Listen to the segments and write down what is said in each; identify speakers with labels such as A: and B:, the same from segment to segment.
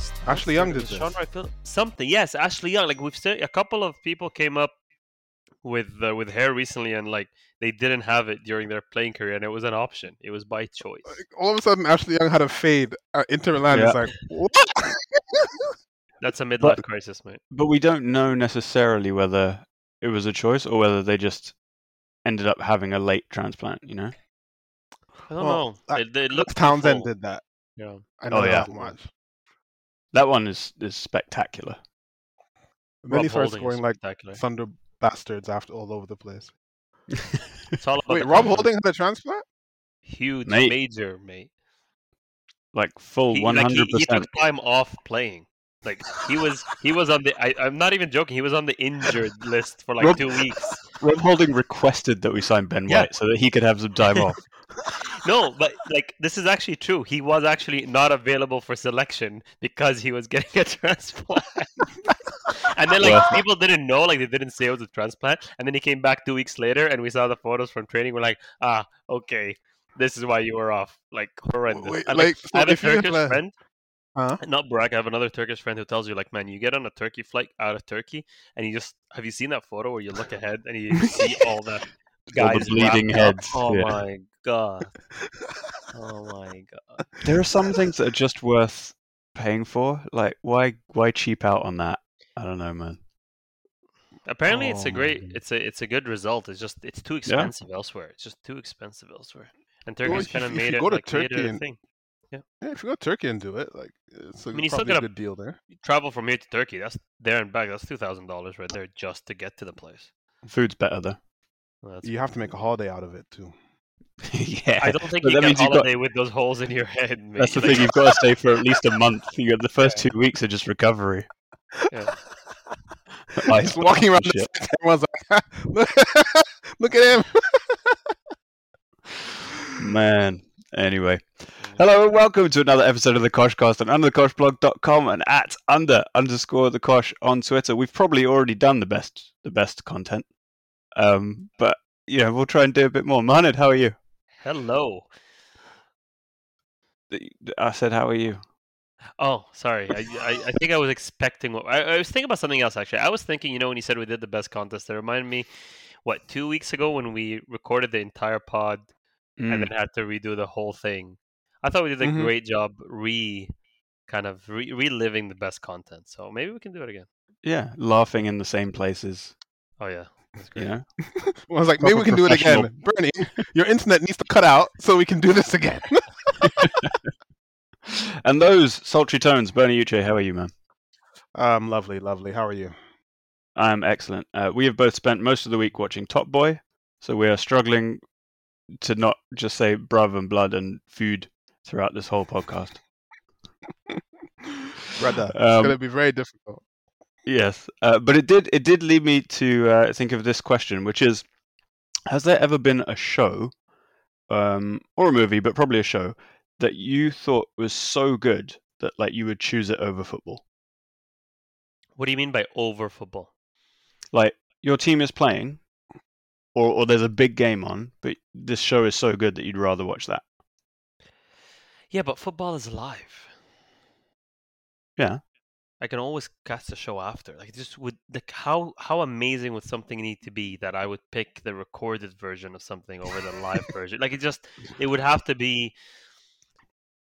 A: announced.
B: Ashley Young did
A: Sean
B: this.
A: Wright Phillips. Something, yes, Ashley Young. Like we've seen a couple of people came up with uh, with hair recently, and like they didn't have it during their playing career, and it was an option. It was by choice.
B: All of a sudden, Ashley Young had a fade. Uh, Inter Milan
C: Yeah.
B: is like, what?
A: That's a midlife crisis, mate.
C: But we don't know necessarily whether it was a choice or whether they just ended up having a late transplant. You know.
A: I don't
B: Well,
A: know.
B: that-
A: It, it looks
B: Townsend
A: full.
B: did that.
A: Yeah.
B: I know
C: Oh,
B: that
C: yeah.
B: much.
C: That one is is spectacular.
B: And then
A: Rob
B: he started scoring like thunder bastards after all over the place.
A: It's all about
B: Wait,
A: the
B: Rob
A: confidence.
B: Holding had a transplant?
A: huge,
C: Mate.
A: major, mate.
C: like full
A: He,
C: one
A: like,
C: hundred
A: he, he
C: percent.
A: took time off playing. Like he was, he was on the. I, I'm not even joking. He was on the injured list for like
C: Rob-
A: two weeks.
C: Rob Holding requested that we sign Ben
A: Yeah.
C: White so that he could have some time off.
A: No, but like this is actually true. He was actually not available for selection because he was getting a transplant. and then like
C: Well-
A: people didn't know, like they didn't say it was a transplant. And then he came back two weeks later, and we saw the photos from training. We're like, ah, okay, this is why you were off. Like horrendous.
B: Wait,
A: And, like,
B: like, so
A: I have a
B: if you get
A: Turkish
B: the-
A: friend.
B: Huh?
A: Not Barack. I have another Turkish friend who tells you, like, man, you get on a turkey flight out of Turkey, and you just have you seen that photo where you look ahead and you see all the guys
C: bleeding
A: wrapped up?
C: heads,
A: Oh
C: yeah.
A: my god! Oh my god!
C: There are some things that are just worth paying for. Like why why cheap out on that? I don't know, man.
A: Apparently, it's oh a
C: Oh
A: great, it's a, it's a good result. It's just, it's too expensive elsewhere. It's just too expensive elsewhere. And
B: Well,
A: Turkey's
B: if-
A: kind of made it
B: go to
A: like made it
B: Turkey
A: a
B: and-
A: thing.
B: Yeah, if you go to Turkey and do it, like it's a,
A: I mean, you still
B: probably a good deal there.
A: Travel from here to Turkey. That's there and back. That's two thousand dollars right there just to get to the place.
C: Food's better though.
A: Well,
B: You have to make a holiday out of it too.
C: yeah.
A: I don't think
C: But
A: you
C: that
A: can
C: means you've got-
A: holiday with those holes in your head. Mate.
C: That's the
A: Like,
C: thing. You've got to stay for at least a month. You got the first two weeks are just recovery.
A: yeah.
C: I
B: Just walking around the
C: shit.
B: city, everyone's like, look, look at him.
C: Man. Anyway. Hello and welcome to another episode of the Koshcast on underthekoshblog.com and at under underscore the Kosh on Twitter. We've probably already done the best the best content. Um but yeah, we'll try and do a bit more. Mohamed, how are you?
A: Hello.
C: I said how are you?
A: Oh, sorry. I, I, I think I was expecting. What, I, I was thinking about something else actually. I was thinking, you know, when you said we did the best contest, it reminded me, what two weeks ago when we recorded the entire pod and
C: Mm,
A: then had to redo the whole thing. I thought we did a
B: Mhm.
A: great job re, kind of re- reliving the best content. So maybe we can do it again.
C: yeah, laughing in the same places,
A: Oh yeah,
C: you
A: great.
C: know.
B: I was like, maybe we can do it again. Bernie, your internet needs to cut out so we can do this again.
C: And those sultry tones, Bernie Uche, how are you, man?
B: um, lovely, lovely. How are you?
C: I'm excellent. Uh, we have both spent most of the week watching Top Boy, so we are struggling to not just say bruv and blood and food throughout this whole podcast.
B: Brother, it's
C: Um,
B: gonna be very difficult.
C: Yes, uh, but it did it did lead me to uh, think of this question, which is: Has there ever been a show, um, or a movie, but probably a show that you thought was so good that like you would choose it over football?
A: What do you mean by over football?
C: Like your team is playing, or or there's a big game on, but this show is so good that you'd rather watch that.
A: Yeah, but football is live.
C: Yeah.
A: I can always cast a show after. Like, just would like how how amazing would something need to be that I would pick the recorded version of something over the live version? Like, it just it would have to be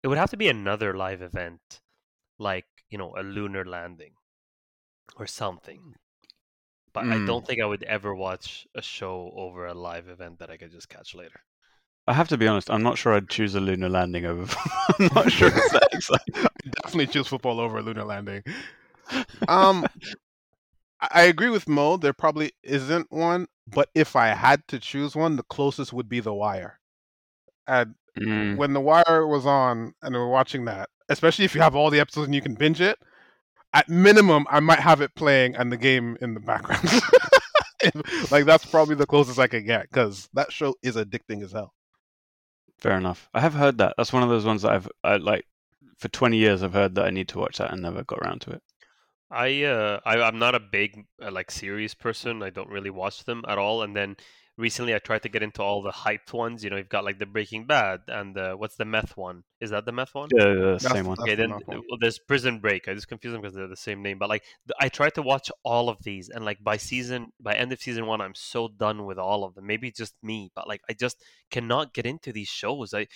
A: it would have to be another live event, like you know a lunar landing or something. But I
C: Mm.
A: don't think I would ever watch a show over a live event that I could just catch later.
C: I have to be honest. I'm not sure I'd choose a lunar landing over. I'm not sure it's that exciting.
B: Definitely choose football over a lunar landing. Um, I agree with Mo. There probably isn't one, but if I had to choose one, the closest would be The Wire. And
C: Mm.
B: when The Wire was on and we were watching that, especially if you have all the episodes and you can binge it, at minimum, I might have it playing and the game in the background. like that's probably the closest I could get because that show is addicting as hell.
C: Fair enough. I have heard that. That's one of those ones that I've I, like for 20 years. I've heard that I need to watch that and never got around to it.
A: I uh I, I'm not a big uh, like series person. I don't really watch them at all. And then recently I tried to get into all the hyped ones. You know, you've got like the Breaking Bad and the what's the meth one? Is that the meth one?
C: Yeah, the
B: That's-
C: same one.
A: Okay, then
B: meth
A: well, there's Prison Break. I just confuse them because they're the same name. But like, I tried to watch all of these, and like by season, by end of season one, I'm so done with all of them. Maybe it's just me, but like, I just cannot get into these shows. I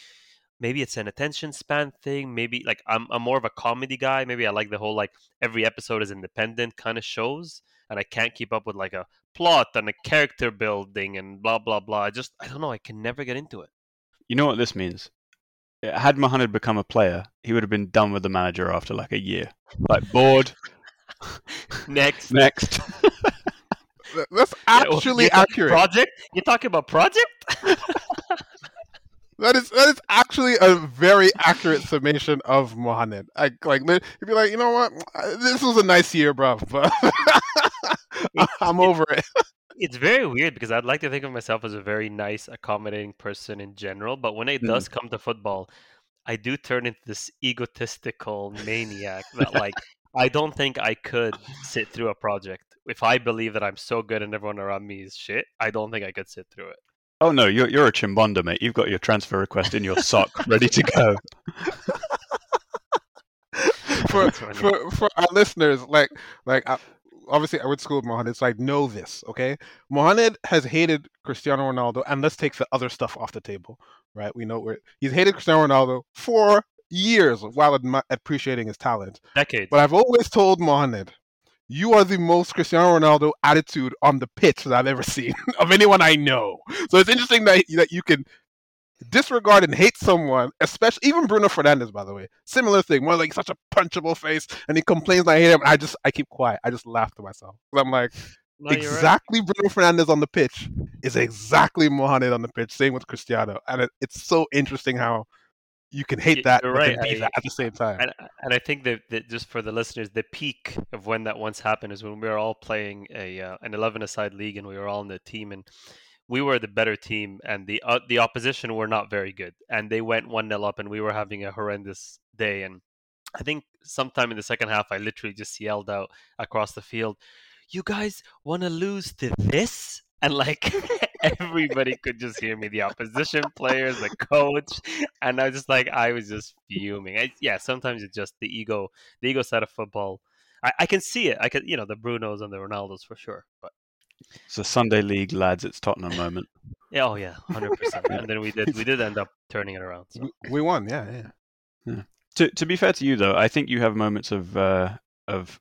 A: maybe it's an attention span thing. Maybe like I'm I'm more of a comedy guy. Maybe I like the whole like every episode is independent kind of shows, and I can't keep up with like a plot and a character building and blah blah blah. I just I don't know. I can never get into it.
C: You know what this means? Had Mohamed become a player, he would have been done with the manager after like a year. Like bored.
A: Next.
C: Next.
B: Th- That's
A: Yeah, well,
B: actually
A: you're
B: accurate.
A: Project? You're talking about project?
B: That is that is actually a very accurate summation of Mohamed. I like li- you'd be like, you know what, this was a nice year, bro, but I'm over it.
A: it's very weird because I'd like to think of myself as a very nice, accommodating person in general, but when it
C: Mm.
A: does come to football, I do turn into this egotistical maniac that like I don't think I could sit through a project. If I believe that I'm so good and everyone around me is shit, I don't think I could sit through it.
C: oh no, you're you're a chimbonda, mate. You've got your transfer request in your sock, ready to go.
B: for for for our listeners, like like obviously I went to school with Mohamed, so I know this. Okay, Mohamed has hated Cristiano Ronaldo, and let's take the other stuff off the table, right? We know where he's hated Cristiano Ronaldo for years while admi- appreciating his talent.
A: Decades.
B: But I've always told Mohamed, you are the most Cristiano Ronaldo attitude on the pitch that I've ever seen of anyone I know. So it's interesting that that you can disregard and hate someone, especially even Bruno Fernandes, by the way. Similar thing, more like such a punchable face, and he complains that I hate him. I just I keep quiet. I just laugh to myself. I'm like,
A: No, you're right.
B: exactly Bruno Fernandes on the pitch is exactly Mohamed on the pitch. Same with Cristiano, and it, it's so interesting how you can hate that
A: right.
B: be
A: I-
B: that at the same time.
A: And, and I think that, that just for the listeners, the peak of when that once happened is when we were all playing a uh, an eleven aside league, and we were all in the team, and we were the better team, and the uh, the opposition were not very good, and they went one 0 up, and we were having a horrendous day, and I think sometime in the second half, I literally just yelled out across the field, "You guys want to lose to this?" And like everybody could just hear me, the opposition players, the coach, and I was just like, I was just fuming. I, yeah, sometimes it's just the ego, the ego side of football. I, I can see it. I can, you know, the Brunos and the Ronaldos for sure. But
C: It's a Sunday league, lads. It's Tottenham moment.
A: yeah, oh yeah, hundred percent. And then we did, we did end up turning it around. So.
B: We, we won, yeah, yeah.
C: To to be fair to you though, I think you have moments of uh, of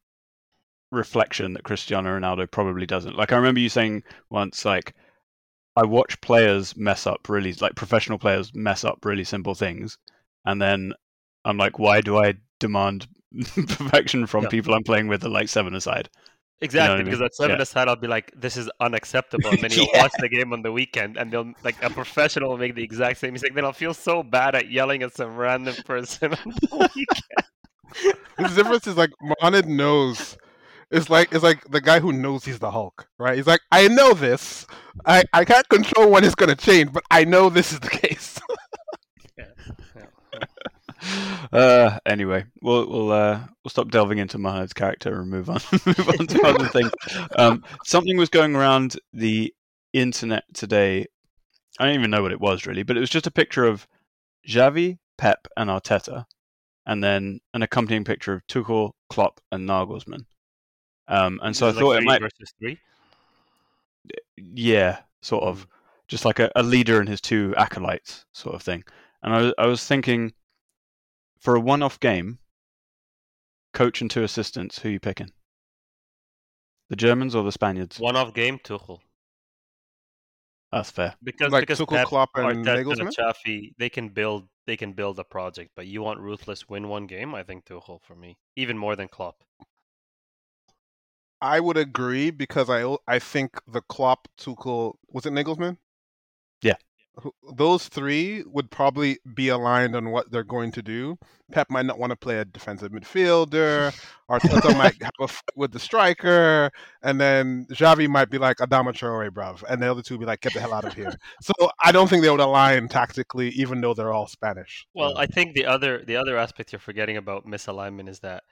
C: reflection that Cristiano Ronaldo probably doesn't. Like I remember you saying once, like I watch players mess up really, like professional players mess up really simple things, and then I'm like, why do I demand perfection from
A: Yeah.
C: people I'm playing with at like seven aside?
A: Exactly,
C: what I
A: because
C: mean?
A: at seven
C: Yeah.
A: aside, I'll be like, "This is unacceptable," and then you'll
C: Yeah.
A: watch the game on the weekend, and they'll like a professional will make the exact same mistake. Then I'll feel so bad at yelling at some random person on the weekend.
B: the difference is like Mohamed knows. It's like it's like the guy who knows he's the Hulk, right? He's like, I know this. I, I can't control when it's gonna change, but I know this is the case.
C: Uh, anyway, we'll we'll uh, we'll stop delving into Mahmoud's character and move on move on to other things. Um, something was going around the internet today. I don't even know what it was really, but it was just a picture of Xavi, Pep, and Arteta, and then an accompanying picture of Tuchel, Klopp, and Nagelsmann. Um, and so I
A: like,
C: thought it might,
A: versus three.
C: yeah, sort of, just like a, a leader and his two acolytes, sort of thing. And I was, I was thinking, for a one-off game, coach and two assistants, who are you picking? The Germans or the Spaniards?
A: One-off game, Tuchel.
C: That's fair.
A: Because
B: like
A: because
B: Tuchel,
A: Pep,
B: Klopp, and
A: Arteta, and Xavi, they can build they can build a project, but you want ruthless win one game. I think Tuchel for me, even more than Klopp.
B: I would agree because I I think the Klopp, Tuchel, was it Nagelsmann?
C: Yeah.
B: Who- Those three would probably be aligned on what they're going to do. Pep might not want to play a defensive midfielder. Arteta might have a fight with the striker, and then Xavi might be like Adama Traore, bruv, and the other two be like, get the hell out of here. so I don't think they would align tactically, even though they're all Spanish.
A: Well,
B: So-
A: I think the other the other aspect you're forgetting about misalignment is that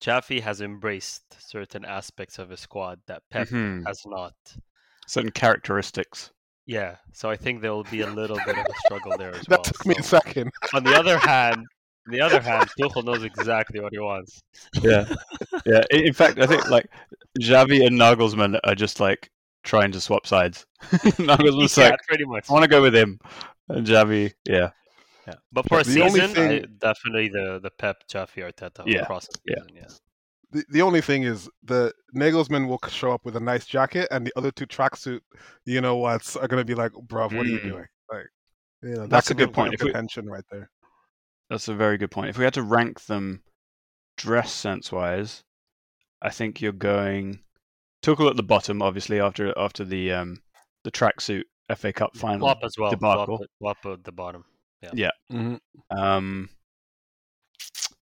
A: Xavi has embraced certain aspects of his squad that Pep
C: Mhm.
A: has not.
C: Certain characteristics.
A: Yeah, so I think there will be a little bit of a struggle there as
B: That
A: well.
B: took me a second.
A: on the other hand, on the other hand, Tuchel knows exactly what he wants.
C: Yeah, yeah. In in fact, I think like Xavi and Nagelsmann are just like trying to swap sides. Nagelsmann's
A: yeah,
C: like,
A: pretty much.
C: I want to go with him, and Xavi, yeah,
A: Yeah. But for a
B: The only
A: season, I, definitely the the Pep, Xavi, Arteta
C: Yeah,
A: across the
C: yeah.
A: season. Yeah.
B: The, the only thing is the Nagelsmann will show up with a nice jacket, and the other two tracksuit, you know what's are gonna be like, bruv, what are you
C: Mm.
B: doing? Like, you know,
C: That's
B: that's
C: a
B: a
C: good
B: good
C: point.
B: point
C: If
B: of
C: we-
B: contention right there.
C: that's a very good point. If we had to rank them dress sense wise, I think you're going Tuchel at the bottom, obviously after after the um the tracksuit FA Cup final.
A: Klopp as well.
C: debacle.
A: Klopp, Klopp at the bottom.
B: Mm-hmm.
C: Um,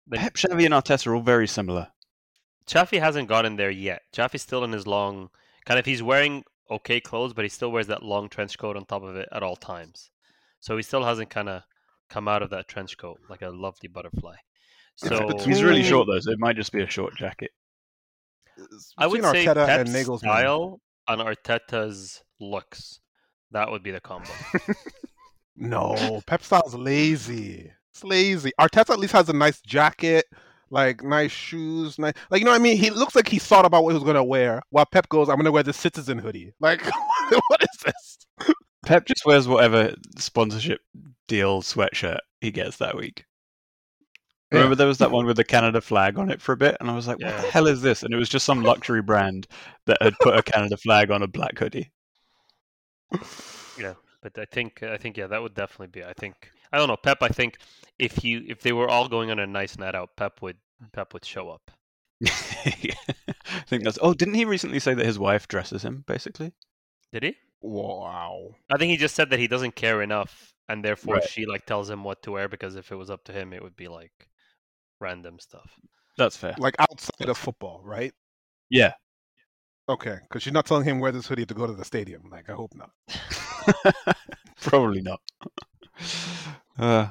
A: Then
C: Pep, Xavi, and Arteta are all very similar.
A: Xavi hasn't gotten there yet. Xavi's still in his long kind of he's wearing okay clothes, but he still wears that long trench coat on top of it at all times. So he still hasn't kind of come out of that trench coat like a lovely butterfly. So
B: between-
C: He's really short though, so it might just be a short jacket.
A: I would
B: Between
A: say
B: Arteta
A: Pep's
B: and Nagelsmann.
A: style and Arteta's looks. That would be the combo.
B: No, Pep style's lazy. It's lazy. Arteta at least has a nice jacket, like nice shoes, nice. Like you know what I mean? He looks like he thought about what he was gonna wear. While Pep goes, "I'm gonna wear the citizen hoodie." Like, what is this?
C: Pep just wears whatever sponsorship deal sweatshirt he gets that week.
B: Yeah.
C: Remember there was that one with the Canada flag on it for a bit, and I was like, "What the hell is this?" And it was just some luxury brand that had put a Canada flag on a black hoodie.
A: Yeah, but I think I think yeah, that would definitely be. I think I don't know Pep. I think if you if they were all going on a nice night out, Pep would mm. Pep would show up.
C: I think that's. Oh, didn't he recently say that his wife dresses him? Basically,
A: Did he?
B: Wow.
A: I think he just said that he doesn't care enough, and therefore
C: Right.
A: she like tells him what to wear because if it was up to him, it would be like random stuff.
C: that's fair.
B: Like outside of football, right?
C: Yeah,
B: Okay, because she's not telling him wear this hoodie to go to the stadium. Like, I hope not.
C: probably not. Uh,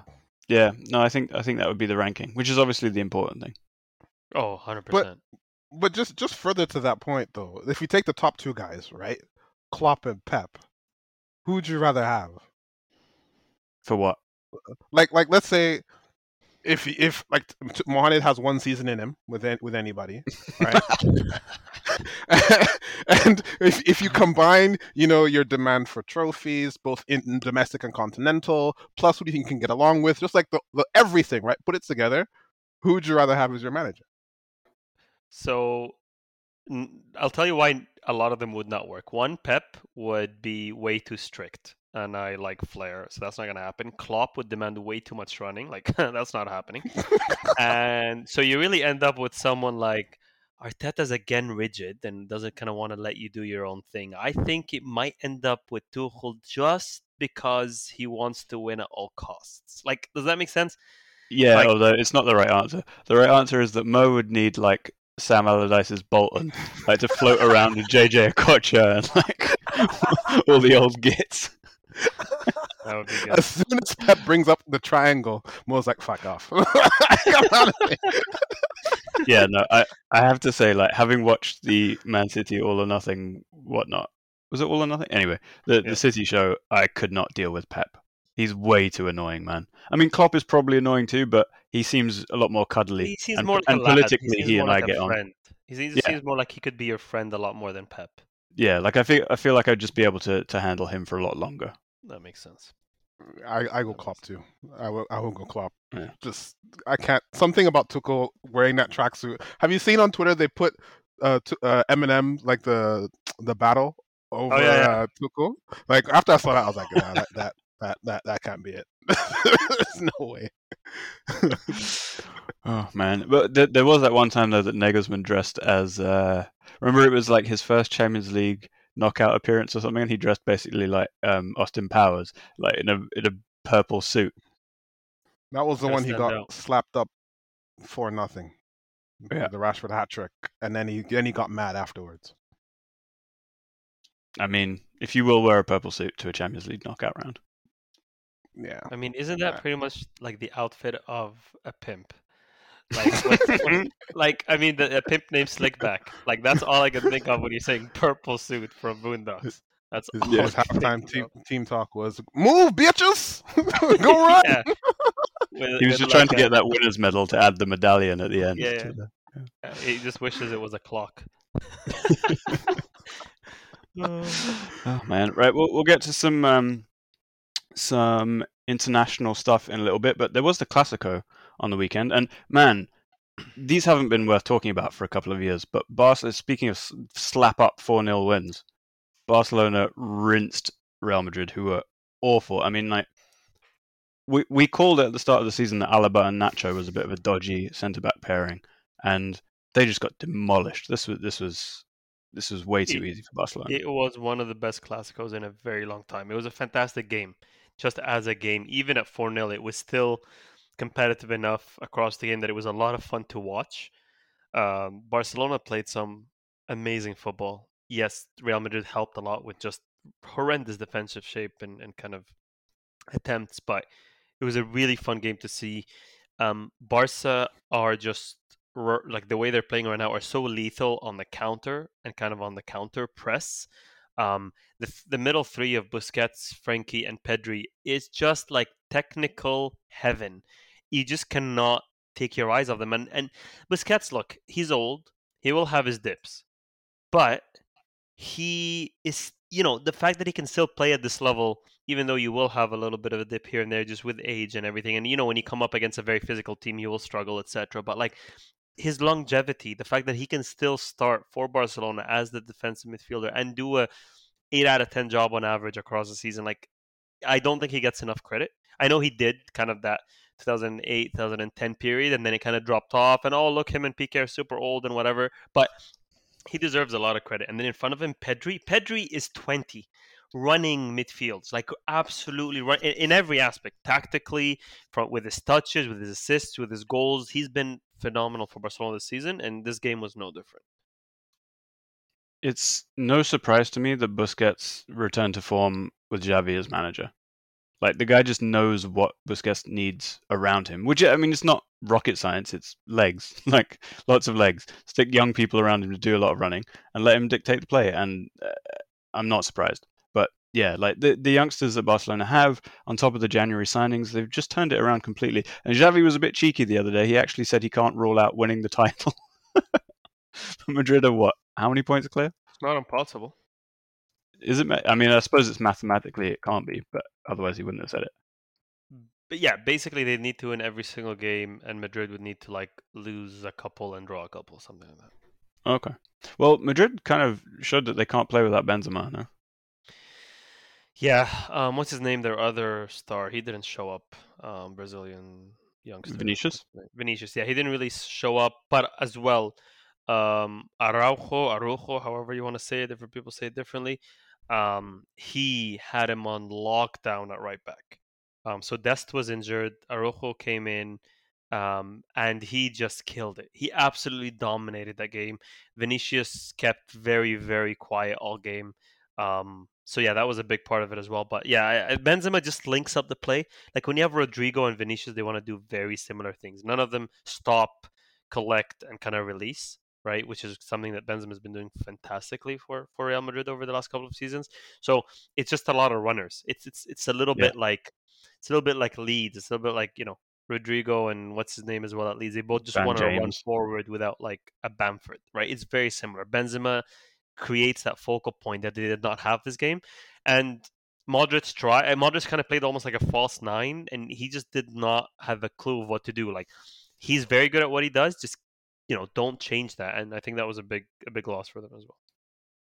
C: yeah, no, I think I think that would be the ranking, which is obviously the important thing.
A: Oh, 100 percent.
B: But just just further to that point, though, if you take the top two guys, right, Klopp and Pep, who would you rather have?
C: For what?
B: Like, like let's say, if if like Mohamed has one season in him with with anybody, right? and if if you combine, you know, your demand for trophies, both in domestic and continental, plus who do you think you can get along with, just like the, the everything, right? Put it together. Who would you rather have as your manager?
A: So I'll tell you why a lot of them would not work. One, Pep would be way too strict, and I like flair, so that's not going to happen. Klopp would demand way too much running, like that's not happening. and so you really end up with someone like Arteta's again rigid and doesn't kind of want to let you do your own thing. I think it might end up with Tuchel just because he wants to win at all costs. Like, does that make sense?
C: Yeah,
A: Like-
C: although it's not the right answer. The right answer is that Mo would need like Sam Allardyce's Bolton, like to float around with JJ Okocha and like all the old gits.
A: That would be good.
B: As soon as Pep brings up the triangle, Mo's like, "Fuck off." Come out of here.
C: Yeah, no, I I have to say, like having watched the Man City All or Nothing whatnot, was it All or Nothing? Anyway, the
A: Yeah.
C: the City show, I could not deal with Pep. He's way too annoying, man. I mean, Klopp is probably annoying too, but he seems a lot more cuddly.
A: He seems
C: and,
A: more like
C: and
A: a
C: politically,
A: seems
C: he
A: more
C: and
A: like
C: I
A: a
C: get on.
A: He seems,
C: Yeah.
A: seems more like he could be your friend a lot more than Pep.
C: Yeah, like I feel I feel like I'd just be able to to handle him for a lot longer.
A: That makes sense.
B: I, I go Klopp too. I will I will go Klopp.
C: Yeah.
B: Just I can't. Something about Tuchel wearing that tracksuit. Have you seen on Twitter they put uh, t- uh Eminem like the the battle over
A: Oh, yeah, yeah.
B: Uh, Tuchel? Like after I saw that, I was like, nah, that, that that that that can't be it. There's no way.
C: Oh man, but th- there was that one time though that Nagelsmann dressed as. Uh, remember, it was like his first Champions League knockout appearance or something, and he dressed basically like um, Austin Powers, like in a in a purple suit.
B: That was the one he got
A: out.
B: slapped up for nothing.
C: Yeah.
B: The Rashford hat trick, and then he then he got mad afterwards.
C: I mean, if you will wear a purple suit to a Champions League knockout round,
B: Yeah.
A: I mean, isn't that
B: Yeah.
A: pretty much like the outfit of a pimp? Like, what- what- like I mean, the, a pimp named Slickback. Like that's all I can think of when you're saying purple suit from Boondocks. That's
B: His,
A: all
B: his halftime team, team talk was, "Move, bitches, go run."
A: Yeah. With-
C: He was
A: with
C: just trying
A: like
C: to
A: a-
C: get that winner's medal to add the medallion at the end.
A: Yeah,
C: to
A: yeah.
C: the-
A: uh, He just wishes it was a clock.
C: Oh man, right. We'll we'll get to some um, some international stuff in a little bit, but there was the Clásico on the weekend, and man, these haven't been worth talking about for a couple of years. But Barcelona, speaking of slap up four 0 wins, Barcelona rinsed Real Madrid, who were awful. I mean, like we we called it at the start of the season that Alaba and Nacho was a bit of a dodgy centre back pairing, and they just got demolished. This was this was this was way too
A: It-
C: easy for Barcelona.
A: It was one of the best Clásicos in a very long time. It was a fantastic game. Just as a game, even at 4 0, it was still competitive enough across the game that it was a lot of fun to watch. Um, Barcelona played some amazing football. Yes, Real Madrid helped a lot with just horrendous defensive shape and, and kind of attempts, but it was a really fun game to see. Um, Barca are just like the way they're playing right now are so lethal on the counter and kind of on the counter press. Um, the the middle three of Busquets, Frenkie, and Pedri is just like technical heaven. You just cannot take your eyes off them. And and Busquets, look, he's old. He will have his dips, but he is you know the fact that he can still play at this level even though you will have a little bit of a dip here and there just with age and everything and you know when you come up against a very physical team you will struggle etc but like his longevity the fact that he can still start for barcelona as the defensive midfielder and do a 8 out of 10 job on average across the season like i don't think he gets enough credit i know he did kind of that 2008 2010 period and then it kind of dropped off and oh look him and Piqué are super old and whatever but he deserves a lot of credit. And then in front of him, Pedri. Pedri is 20, running midfields, like absolutely run in, in every aspect, tactically, from with his touches, with his assists, with his goals. He's been phenomenal for Barcelona this season, and this game was no different.
C: It's no surprise to me that Busquets returned to form with Xavi as manager. Like the guy just knows what Busquets needs around him. Which I mean, it's not rocket science. It's legs, like lots of legs. Stick young people around him to do a lot of running and let him dictate the play. And uh, I'm not surprised. But yeah, like the the youngsters that Barcelona have on top of the January signings, they've just turned it around completely. And Xavi was a bit cheeky the other day. He actually said he can't rule out winning the title. Madrid are what? How many points clear?
A: It's not impossible.
C: Is it? ma- I mean, I suppose it's mathematically it can't be, but otherwise he wouldn't have said it.
A: But yeah, basically they need to win every single game, and Madrid would need to like lose a couple and draw a couple, something like that.
C: Okay. Well, Madrid kind of showed that they can't play without Benzema. No.
A: Yeah, um, what's his name? Their other star. He didn't show up. Um, Brazilian youngster.
C: Vinicius?
A: Vinicius. Yeah, he didn't really show up, but as well, um, Araujo, Araujo, however you want to say it, different people say it differently. Um, he had him on lockdown at right back. Um, so Dest was injured. Araujo came in, um, and he just killed it. He absolutely dominated that game. Vinicius kept very, very quiet all game. Um, so yeah, that was a big part of it as well. But yeah, Benzema just links up the play. Like when you have Rodrigo and Vinicius, they want to do very similar things. None of them stop, collect, and kind of release, right? Which is something that Benzema has been doing fantastically for for Real Madrid over the last couple of seasons. So it's just a lot of runners. It's it's it's a little
C: Yeah.
A: bit like it's a little bit like Leeds. It's a little bit like you know Rodrigo and what's his name as well at Leeds. They both just
C: Van
A: want to run forward without like a Bamford, right? It's very similar. Benzema creates that focal point that they did not have this game, and Modric try. and Modric kind of played almost like a false nine, and he just did not have a clue of what to do. Like he's very good at what he does. Just you know, don't change that. And I think that was a big a big loss for them as well.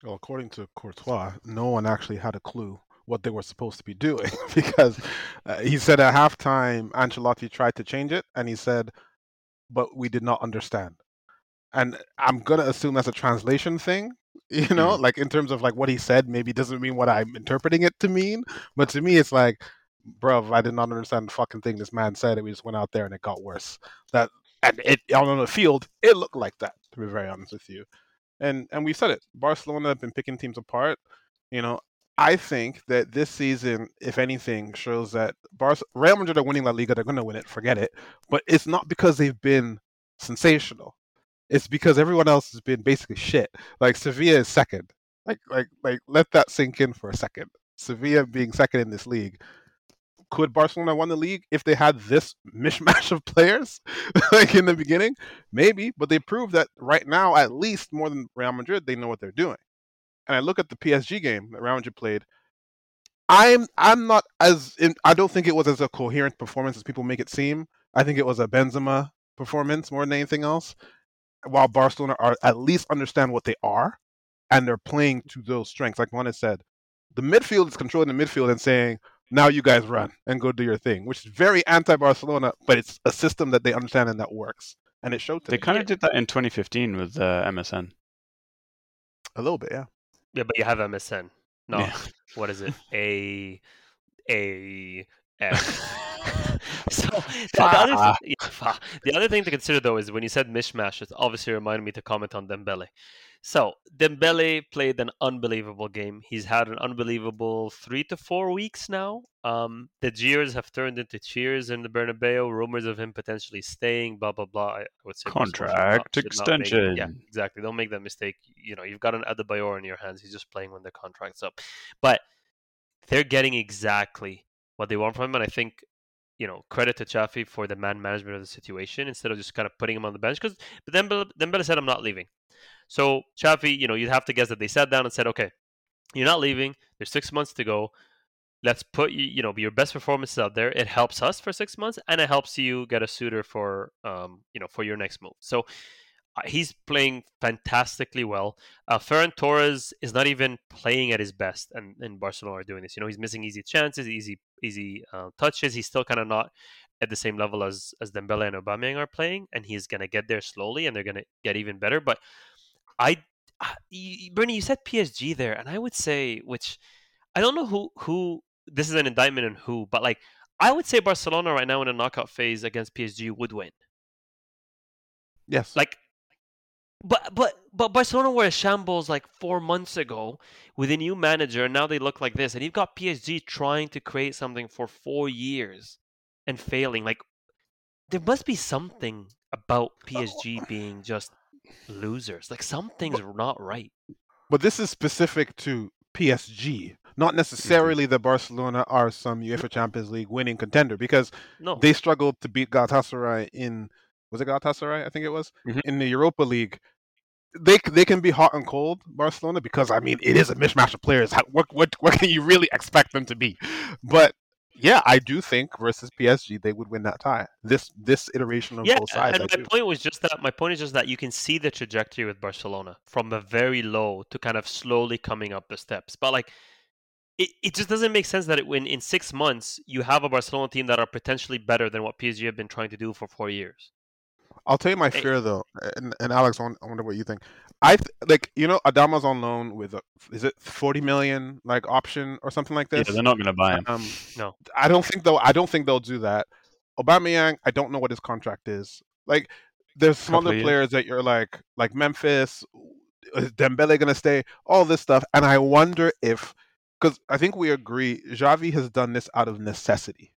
B: Well, according to Courtois, no one actually had a clue what they were supposed to be doing because uh, he said at halftime Ancelotti tried to change it and he said, but we did not understand. And I'm gonna assume that's a translation thing, you know, like in terms of like what he said, maybe doesn't mean what I'm interpreting it to mean. But to me, it's like, bruv, I did not understand the fucking thing this man said, and we just went out there and it got worse. That and it on the field, it looked like that. To be very honest with you, and and we said it. Barcelona have been picking teams apart. You know, I think that this season, if anything, shows that Bar- Real Madrid are winning La Liga. They're going to win it. Forget it. But it's not because they've been sensational. It's because everyone else has been basically shit. Like Sevilla is second. Like, like, like, let that sink in for a second. Sevilla being second in this league. Could Barcelona won the league if they had this mishmash of players, like in the beginning? Maybe, but they proved that right now, at least more than Real Madrid, they know what they're doing. And I look at the PSG game that Real Madrid played. I'm I'm not as in, I don't think it was as a coherent performance as people make it seem. I think it was a Benzema performance more than anything else. While Barcelona are at least understand what they are, and they're playing to those strengths. Like Juan said, the midfield is controlling the midfield and saying, "Now you guys run and go do your thing," which is very anti-Barcelona, but it's a system that they understand and that works, and it showed.
C: They kind of did that in 2015 with uh, MSN.
B: A little bit, yeah.
A: Yeah, but you have MSN. No, yeah. what is it? A A F. so the other, th- yeah, the other thing to consider though is when you said mishmash, it obviously reminded me to comment on Dembele. So Dembele played an unbelievable game. He's had an unbelievable three to four weeks now. Um, the jeers have turned into cheers in the Bernabeu. Rumors of him potentially staying. Blah blah blah. I would say
C: contract not, extension.
A: Make, yeah, exactly. Don't make that mistake. You know, you've got an Adebayor in your hands. He's just playing when the contract's up. But they're getting exactly what they want from him, and I think you know, credit to Xavi for the man management of the situation instead of just kind of putting him on the bench. Because but then Dembele said, "I'm not leaving." So Xavi, you know, you'd have to guess that they sat down and said, "Okay, you're not leaving. There's six months to go. Let's put you, you know, your best performances out there. It helps us for six months, and it helps you get a suitor for, um, you know, for your next move." So he's playing fantastically well. Uh, Ferran Torres is not even playing at his best, and, and Barcelona are doing this. You know, he's missing easy chances, easy easy uh, touches. He's still kind of not at the same level as as Dembele and Aubameyang are playing, and he's going to get there slowly, and they're going to get even better. But I, you, Bernie, you said PSG there, and I would say, which I don't know who who this is an indictment on who, but like I would say Barcelona right now in a knockout phase against PSG would win.
B: Yes.
A: Like but but but Barcelona were a shambles like four months ago with a new manager, and now they look like this. And you've got PSG trying to create something for four years and failing. Like there must be something about PSG being just losers. Like something's not right.
B: But this is specific to PSG, not mm-hmm. necessarily mm-hmm. that Barcelona are some UEFA Champions League winning contender because no. they struggled to beat Galatasaray in was it Galatasaray? I think it was mm-hmm. in the Europa League. They they can be hot and cold, Barcelona, because I mean it is a mishmash of players. What what what can you really expect them to be? But yeah, I do think versus PSG they would win that tie. This this iteration of
A: yeah,
B: both sides.
A: And I my do. point was just that my point is just that you can see the trajectory with Barcelona from a very low to kind of slowly coming up the steps. But like it, it just doesn't make sense that it, when in six months you have a Barcelona team that are potentially better than what PSG have been trying to do for four years.
B: I'll tell you my fear though, and, and Alex, I wonder what you think. I th- like you know Adama's on loan with a is it forty million like option or something like this.
C: Yeah, they're not going to buy him. Um,
A: no,
B: I don't think though. I don't think they'll do that. Aubameyang, I don't know what his contract is. Like, there's some other players that you're like like Memphis. Is Dembele going to stay? All this stuff, and I wonder if because I think we agree Xavi has done this out of necessity.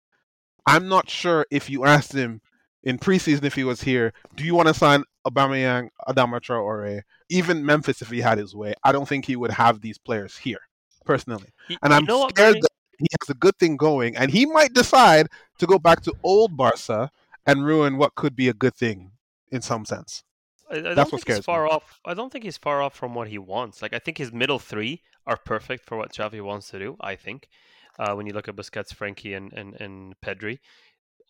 B: I'm not sure if you asked him in preseason if he was here, do you want to sign Aubameyang, Adama Traore, even Memphis if he had his way? I don't think he would have these players here, personally. And I'm scared that he has a good thing going, and he might decide to go back to old Barca and ruin what could be a good thing in some sense.
A: I, I That's what scares far me. off. I don't think he's far off from what he wants. Like I think his middle three are perfect for what Xavi wants to do. I think uh, when you look at Busquets, Frenkie, and and, and Pedri,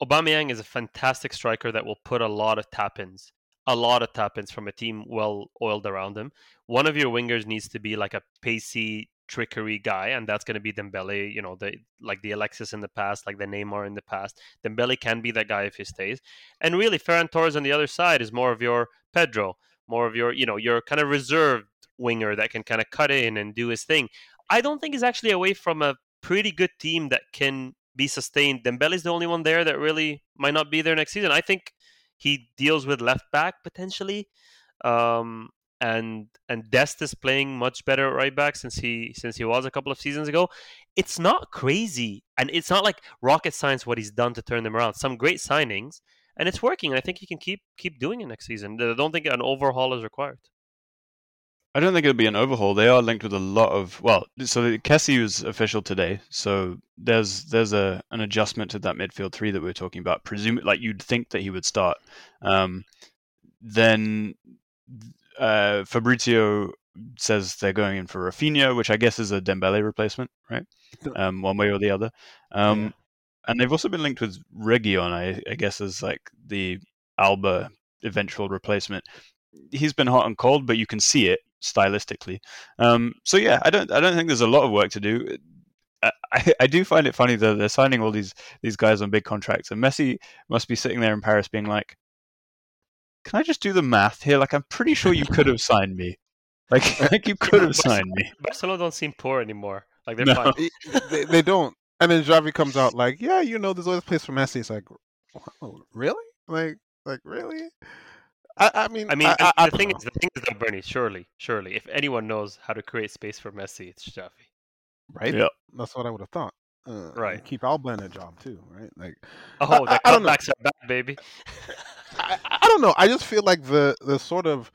A: Aubameyang is a fantastic striker that will put a lot of tap ins, a lot of tap ins from a team well oiled around him. One of your wingers needs to be like a pacey, trickery guy, and that's going to be Dembele. You know, the like the Alexis in the past, like the Neymar in the past. Dembele can be that guy if he stays. And really, Ferran Torres on the other side is more of your Pedro, more of your you know your kind of reserved winger that can kind of cut in and do his thing. I don't think he's actually away from a pretty good team that can be sustained. Dembele's the only one there that really might not be there next season. I think he deals with left back potentially. Um, and and Dest is playing much better at right back since he since he was a couple of seasons ago. It's not crazy, and it's not like rocket science what he's done to turn them around. Some great signings, and it's working. And I think he can keep keep doing it next season. I don't think an overhaul is required.
C: I don't think it'll be an overhaul. They are linked with a lot of well. So Kessie was official today, so there's there's a an adjustment to that midfield three that we are talking about. Presume like you'd think that he would start. Um, then uh, Fabrizio says they're going in for Raphinha, which I guess is a Dembele replacement, right? Um, one way or the other. Um, yeah. And they've also been linked with Reguilón, I, I guess, as like the Alba eventual replacement. He's been hot and cold, but you can see it stylistically. Um, so yeah, I don't I don't think there's a lot of work to do. I, I do find it funny that they're signing all these these guys on big contracts, and Messi must be sitting there in Paris being like, "Can I just do the math here? Like, I'm pretty sure you could have signed me. Like, like you could have signed me."
A: Barcelona don't seem poor anymore. Like they're
C: No.
A: fine.
B: they, they don't. And then Javi comes out like, yeah, you know, there's always a place for Messi. It's like, wow, really? Like, like really? I, I mean,
A: I mean,
B: I,
A: and
B: I,
A: the thing is, the thing is, though, Bernie, surely, surely, if anyone knows how to create space for Messi, it's Xavi.
B: right?
C: Yeah.
B: That's what I would have thought. Uh,
A: Right.
B: Keep Alba in a job too, right? Like,
A: Oh,
B: I-
A: the
B: I don't know.
A: are back, baby.
B: I, I don't know. I just feel like the the sort of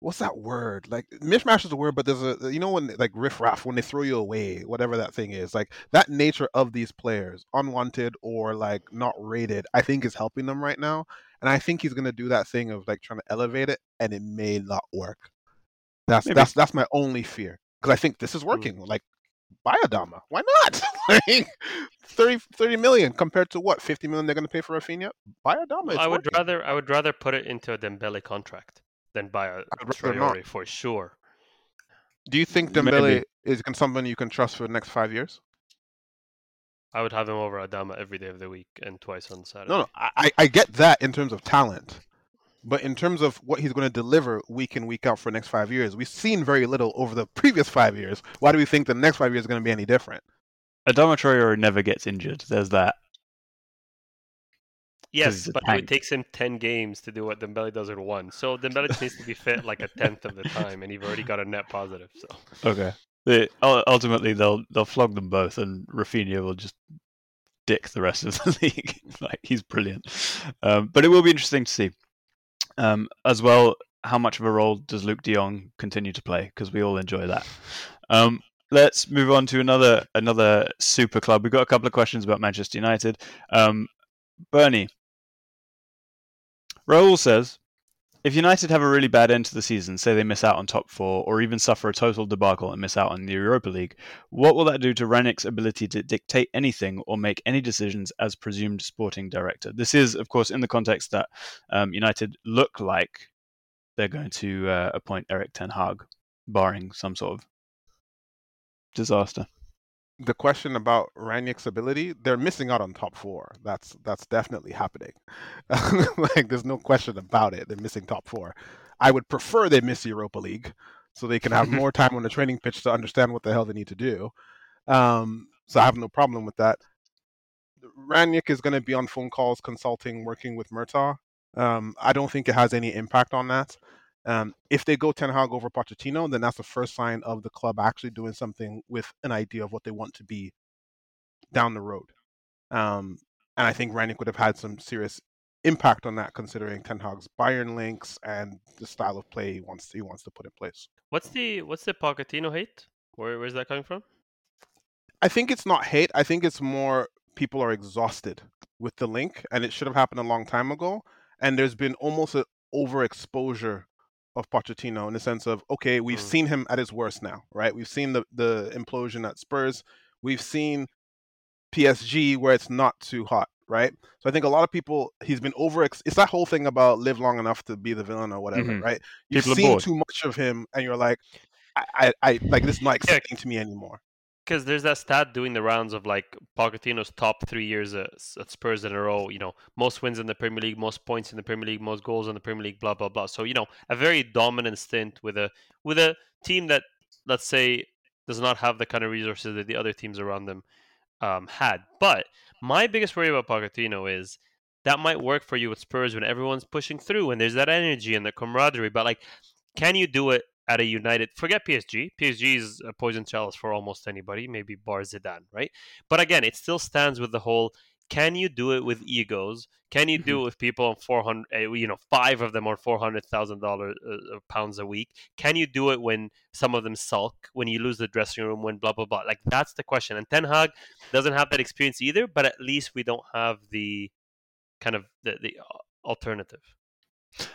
B: what's that word? Like mishmash is a word, but there's a you know when like riff raff when they throw you away, whatever that thing is. Like that nature of these players, unwanted or like not rated, I think is helping them right now. And I think he's gonna do that thing of like trying to elevate it, and it may not work. That's
C: Maybe.
B: that's that's my only fear because I think this is working. Like buy Adama, why not? like 30, 30 million compared to what 50 million they're going to pay for Raphinha. Buy Adama. It's
A: I would
B: working.
A: rather, I would rather put it into a Dembele contract than buy a
B: I'd rather not.
A: Traore for sure.
B: Do you think
C: Maybe.
B: Dembele is con- someone you can trust for the next five years?
A: I would have him over Adama every day of the week and twice on Saturday.
B: No, no, I, I- I get that in terms of talent, but in terms of what he's going to deliver week in week out for the next five years, we've seen very little over the previous five years. Why do we think the next five years is going to be any different?
C: Adama Traore never gets injured. There's that.
A: Yes, but
C: tank.
A: it takes him ten games to do what Dembele does in one. So Dembele needs to be fit like a tenth of the time, and you've already got a net positive. So
C: Okay. They, ultimately, they'll they'll flog them both, and Raphinha will just dick the rest of the league. like he's brilliant. Um, but it will be interesting to see, um, as well, how much of a role does Luuk De Jong continue to play? Because we all enjoy that. Um, let's move on to another another super club. We've got a couple of questions about Manchester United. Um, Bernie, Raul says, if United have a really bad end to the season, say they miss out on top four, or even suffer a total debacle and miss out on the Europa League, what will that do to Rangnick's ability to dictate anything or make any decisions as presumed sporting director? This is, of course, in the context that um, United look like they're going to uh, appoint Erik Ten Hag, barring some sort of disaster.
B: The question about Rangnick's ability, they're missing out on top four. That's that's definitely happening. like there's no question about it. They're missing top four. I would prefer they miss Europa League so they can have more time on the training pitch to understand what the hell they need to do. Um, so I have no problem with that. Ranick is going to be on phone calls, consulting, working with Murtough. Um, I don't think it has any impact on that. Um, if they go Ten Hag over Pochettino, then that's the first sign of the club actually doing something with an idea of what they want to be down the road. Um, and I think Rangnick would have had some serious impact on that, considering Ten Hag's Bayern links and the style of play he wants he wants to put in place.
A: what's the what's the Pochettino hate? Where where's that coming from?
B: I think it's not hate. I think it's more people are exhausted with the link, and it should have happened a long time ago. And there's been almost an overexposure of Pochettino in the sense of okay, we've
A: Mm.
B: seen him at his worst now, right? We've seen the the implosion at Spurs. We've seen PSG where it's not too hot, right? So I think a lot of people he's been over. It's that whole thing about live long enough to be the villain or whatever,
C: Mhm.
B: right? You've
C: People
B: seen too much of him, and you're like, I, I, I like this is not
A: Yeah.
B: to me anymore.
A: Because there's that stat doing the rounds of like Pochettino's top three years at, Spurs in a row. You know, most wins in the Premier League, most points in the Premier League, most goals in the Premier League. Blah blah blah. So you know, a very dominant stint with a with a team that let's say does not have the kind of resources that the other teams around them um, had. But my biggest worry about Pochettino is that might work for you with Spurs when everyone's pushing through and there's that energy and the camaraderie. But like, can you do it at a United? Forget PSG. PSG is a poison chalice for almost anybody, maybe bar Zidane, right? But again, it still stands with the whole. can you do it with egos? Can you do it with people on 400, uh, you know, five of them on $400,000 uh, pounds a week? Can you do it when some of them sulk, when you lose the dressing room, when blah, blah, blah? Like, that's the question. And Ten Hag doesn't have that experience either, but at least we don't have the kind of the, the alternative.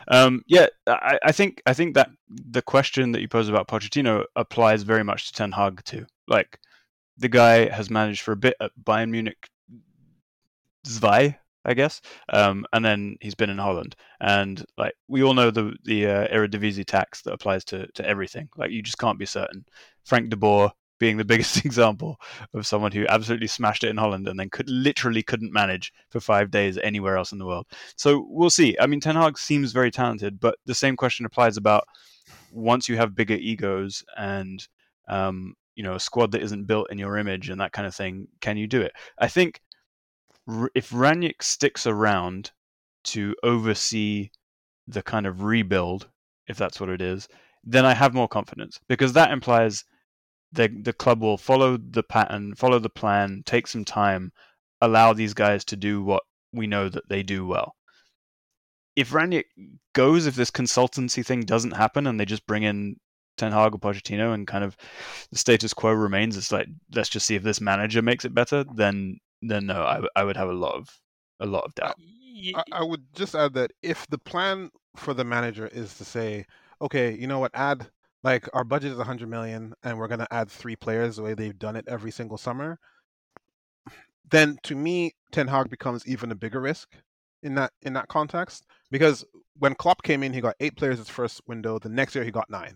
C: Um, yeah, I, I, think I think that the question that you pose about Pochettino applies very much to Ten Hag too. Like the guy has managed for a bit at Bayern Munich, Zwei, I guess, um, and then he's been in Holland. And like we all know the the uh, Eredivisie tax that applies to to everything. Like you just can't be certain. Frank de Boer being the biggest example of someone who absolutely smashed it in Holland and then could literally couldn't manage for five days anywhere else in the world. So we'll see. I mean, Ten Hag seems very talented, but the same question applies about once you have bigger egos and um, you know a squad that isn't built in your image and that kind of thing. Can you do it? I think if Rangnick sticks around to oversee the kind of rebuild, if that's what it is, then I have more confidence because that implies the the club will follow the pattern, follow the plan, take some time, allow these guys to do what we know that they do well. If Rangnick goes, if this consultancy thing doesn't happen, and they just bring in Ten Hag or Pochettino, and kind of the status quo remains, it's like let's just see if this manager makes it better. Then, then no, I, I would have a lot of a lot of doubt.
B: I, I would just add that if the plan for the manager is to say, okay, you know what, add like our budget is 100 million and we're going to add three players the way they've done it every single summer. Then to me Ten Hag becomes even a bigger risk in that in that context because when Klopp came in he got eight players his first window the next year he got nine.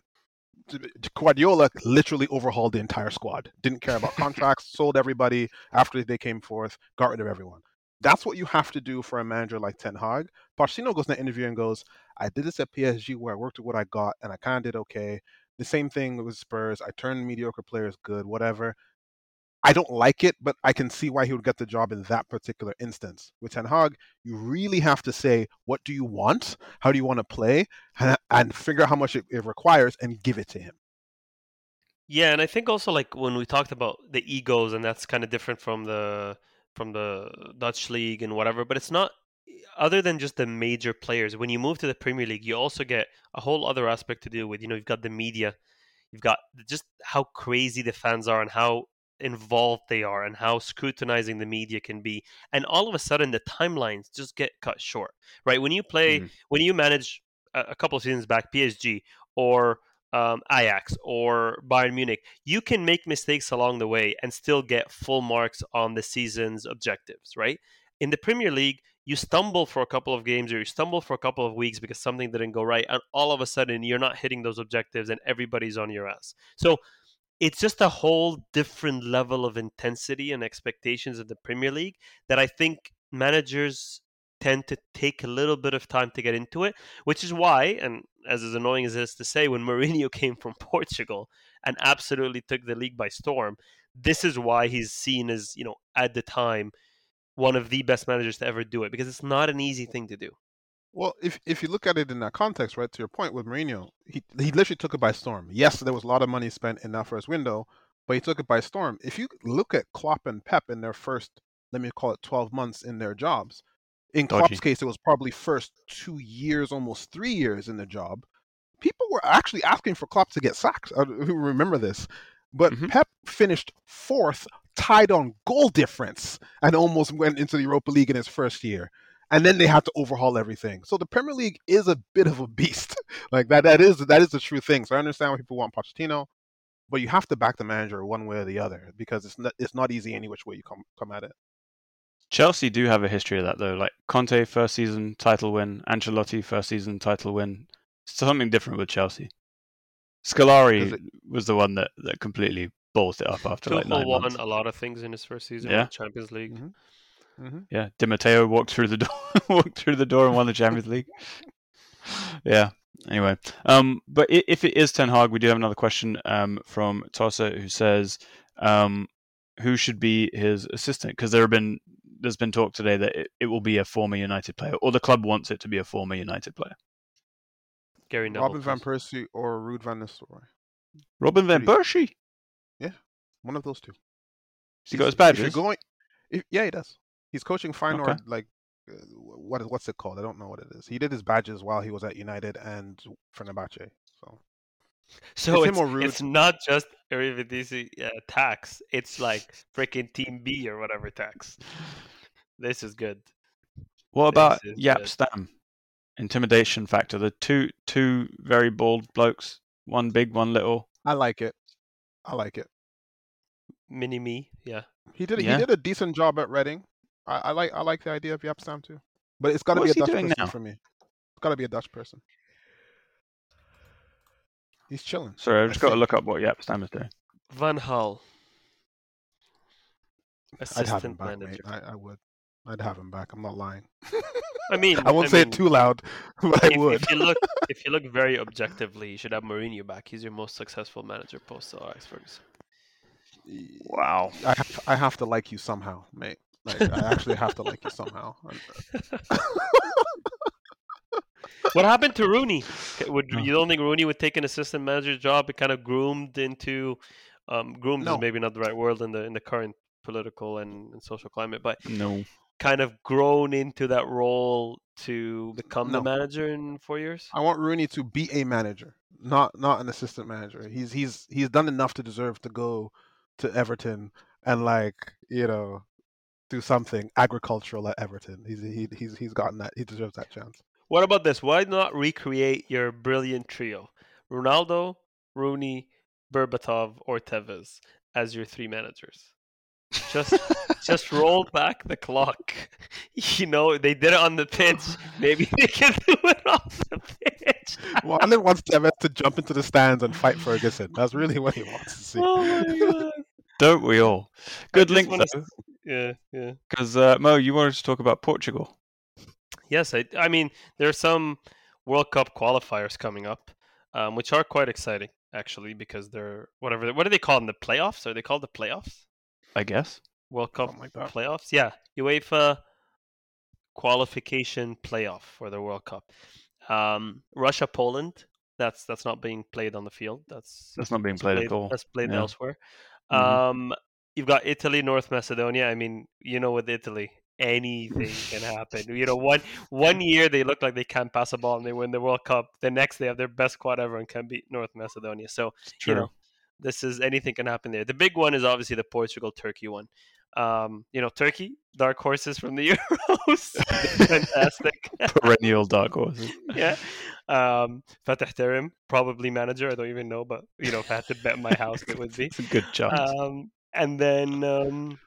B: Guardiola literally overhauled the entire squad didn't care about contracts sold everybody after they came forth got rid of everyone. That's what you have to do for a manager like Ten Hag. Pochettino goes in that interview and goes, I did this at PSG where I worked with what I got and I kind of did okay. The same thing with Spurs. I turned mediocre players good, whatever. I don't like it, but I can see why he would get the job in that particular instance. With Ten Hag, you really have to say, what do you want? How do you want to play? And figure out how much it, it requires and give it to him.
A: Yeah, and I think also like when we talked about the egos, and that's kind of different from the from the Dutch league and whatever, but it's not other than just the major players. When you move to the Premier League, you also get a whole other aspect to deal with. You know, you've got the media, you've got just how crazy the fans are and how involved they are and how scrutinizing the media can be and all of a sudden the timelines just get cut short right when you play mm-hmm. when you manage a, a couple of seasons back PSG or um, Ajax or Bayern Munich, you can make mistakes along the way and still get full marks on the season's objectives, right? In the Premier League, you stumble for a couple of games or you stumble for a couple of weeks because something didn't go right, and all of a sudden you're not hitting those objectives and everybody's on your ass. So it's just a whole different level of intensity and expectations in the Premier League that I think managers tend to take a little bit of time to get into it, which is why, and as as annoying as it is to say, when Mourinho came from Portugal and absolutely took the league by storm, this is why he's seen as, you know, at the time, one of the best managers to ever do it, because it's not an easy thing to do.
B: Well, if if you look at it in that context, right, to your point with Mourinho, he he literally took it by storm. Yes, there was a lot of money spent in that first window, but he took it by storm. If you look at Klopp and Pep in their first, let me call it, twelve months in their jobs, in Dodgy. Klopp's case, it was probably first two years, almost three years in the job. People were actually asking for Klopp to get sacked. I remember this. But mm-hmm. Pep finished fourth, tied on goal difference, and almost went into the Europa League in his first year. And then they had to overhaul everything. So the Premier League is a bit of a beast. like that that is that is the true thing. So I understand why people want Pochettino, but you have to back the manager one way or the other because it's not it's not easy any which way you come come at it.
C: Chelsea do have a history of that though. Like Conte first season title win, Ancelotti first season title win. Something different with Chelsea. Scolari it... was the one that, that completely ballsed it up after Tuchel like nine won months.
A: a lot of things in his first season. Yeah, Champions League.
C: Mm-hmm. Mm-hmm. Yeah, Di Matteo walked through the door, walked through the door and won the Champions League. yeah. Anyway, um, but if it is Ten Hag, we do have another question um, from Tossa who says, um, who should be his assistant? Because there have been there's been talk today that it, it will be a former United player, or the club wants it to be a former United player.
A: Gary Neville,
B: Robin van Persie or Ruud van Nistelrooy.
C: Robin van Persie.
B: Yeah, one of those two.
C: He got his badges.
B: If you're going, if, yeah, he does. He's coaching Feyenoord. Like, uh, what what's it called? I don't know what it is. He did his badges while he was at United and Fenerbahce. So
A: So
B: It's
A: it's,
B: him or Ruud.
A: it's not just Eredivisie uh, tax. It's like freaking Team B or whatever tax. This is good.
C: What about
A: is
C: Jaap
A: good.
C: Stam? Intimidation factor. The two two very bald blokes, one big, one little.
B: I like it. I like it.
A: Mini me, yeah.
B: He did
C: Yeah.
B: he did a decent job at Reading. I, I like I like the idea of Jaap Stam too, but it's got to be a
C: What's he
B: Dutch
C: doing
B: person
C: now?
B: for me. It's got to be a Dutch person. He's chilling.
C: Sorry, I've
B: I
C: just got to look up what Jaap Stam is doing.
A: Van Gaal.
B: I'd have him
A: Assistant
B: back,
A: manager.
B: mate. I, I would. I'd have him back. I'm not lying.
A: I mean,
B: I won't say
A: mean,
B: it too loud, but I
A: if,
B: would.
A: if you look, if you look very objectively, you should have Mourinho back. He's your most successful manager post Alex Ferguson.
C: Wow.
B: I have, I have to like you somehow, mate. Like I actually have to like you somehow.
A: What happened to Rooney? Would you don't think Rooney would take an assistant manager's job? It kind of groomed into, um, groomed
B: No.
A: is maybe not the right word in the in the current political and, and social climate, but
C: No.
A: Kind of grown into that role to become the manager in four years.
B: I want Rooney to be a manager, not not an assistant manager. He's he's he's done enough to deserve to go to Everton and like you know do something agricultural at Everton. He's he, he's he's gotten that. He deserves that chance.
A: What about this? Why not recreate your brilliant trio? Ronaldo, Rooney, Berbatov, or Tevez as your three managers. Just just roll back the clock. You know, they did it on the pitch. Maybe they can do it off the pitch.
B: Wale wants Tevez to jump into the stands and fight Ferguson. That's really what he wants to see.
A: Oh my god.
C: Don't we all? Good
A: just
C: link
A: wanna Yeah, yeah.
C: because uh, Mo, you wanted to talk about Portugal.
A: Yes, I, I mean there are some World Cup qualifiers coming up, um, which are quite exciting actually because they're whatever. What do they call them? The playoffs? Are they called the playoffs?
C: I guess.
A: World Cup
B: Something like that.
A: playoffs? Yeah, UEFA qualification playoff for the World Cup. Um, Russia Poland. That's that's not being played on the field. That's
C: That's not being
A: that's
C: played at all.
A: That's played
C: Yeah.
A: elsewhere.
C: Mhm.
A: Um, you've got Italy, North Macedonia. I mean, you know, with Italy, anything can happen. You know, one one year they look like they can't pass a ball and they win the World Cup. The next they have their best squad ever and can beat North Macedonia. So
C: True.
A: you know, this is anything can happen there. The big one is obviously the Portugal Turkey one. Um, you know, Turkey, dark horses from the Euros, fantastic.
C: Perennial dark horses.
A: yeah. Um, Fatih Terim, probably manager. I don't even know, but you know, if I had to bet my house, it would be.
C: It's a good chance.
A: Um, and then um,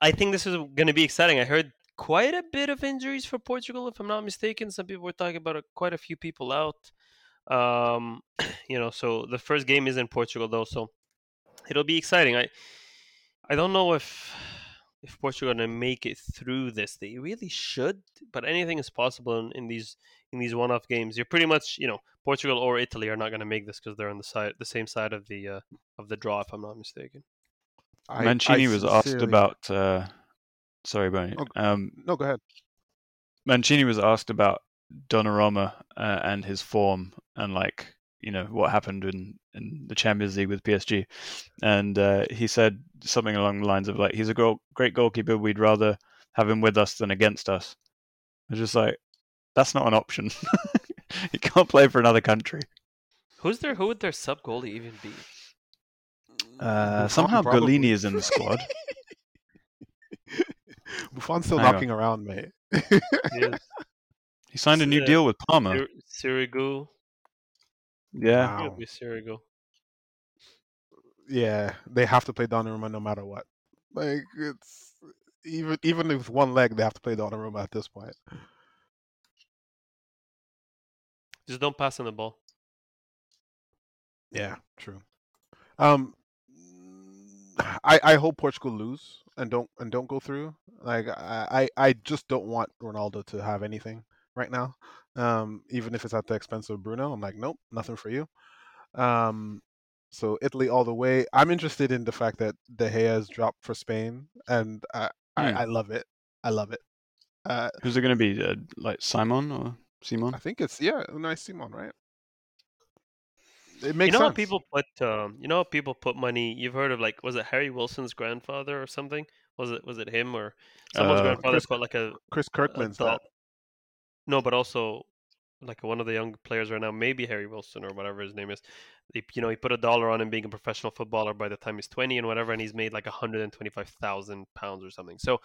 A: I think this is going to be exciting. I heard quite a bit of injuries for Portugal, if I'm not mistaken. Some people were talking about a, quite a few people out. Um, you know, so the first game is in Portugal though, so it'll be exciting. I I don't know if if Portugal going to make it through this. They really should, but anything is possible in, in these in these one-off games. You're pretty much, you know, Portugal or Italy are not going to make this because they're on the side the same side of the uh, of the draw, if I'm not mistaken.
B: I-
C: Mancini
B: I
C: was asked about. Uh, sorry, Bernie.
B: Okay.
C: Um,
B: No, go ahead.
C: Mancini was asked about Donnarumma uh, and his form and like you know what happened in in the Champions League with PSG, and uh, he said something along the lines of like he's a goal, great goalkeeper. We'd rather have him with us than against us. I was just like, that's not an option. he can't play for another country.
A: Who's their who would their sub goalie even be?
C: Uh, somehow
B: probably.
C: Gollini is in the squad.
B: Buffon's still
C: Hang on.
B: knocking around, mate.
A: Yes,
C: He signed a new
A: Yeah.
C: deal with Parma.
A: Sir- Sirigu.
C: Yeah,
B: Wow.
A: Be Sirigu.
B: Yeah, they have to play Donnarumma no matter what. Like it's even even with one leg, they have to play Donnarumma at this point.
A: Just don't pass on the ball.
B: Yeah, true. Um, I I hope Portugal lose and don't and don't go through. Like I I I just don't want Ronaldo to have anything right now. Um, even if it's at the expense of Bruno, I'm like, nope, nothing for you. Um, so Italy all the way. I'm interested in the fact that De Gea has dropped for Spain, and I
C: Hmm.
B: I, I love it. I love it. Uh,
C: who's it going to be? Uh, like Simon or Simon?
B: I think it's yeah, nice Simon, right? It makes
A: you know how
B: sense.
A: people put um, you know how people put money you've heard of like was it Harry Wilson's grandfather or something Was it was it him or someone's
C: Uh,
A: grandfather's
B: Chris-
A: got like a
B: Chris Kirkman's
A: doll-
B: that.
A: No, but also like one of the young players right now, maybe Harry Wilson or whatever his name is. He, you know, he put a dollar on him being a professional footballer by the time he's twenty and whatever, and he's made like hundred and twenty-five thousand pounds or something. So,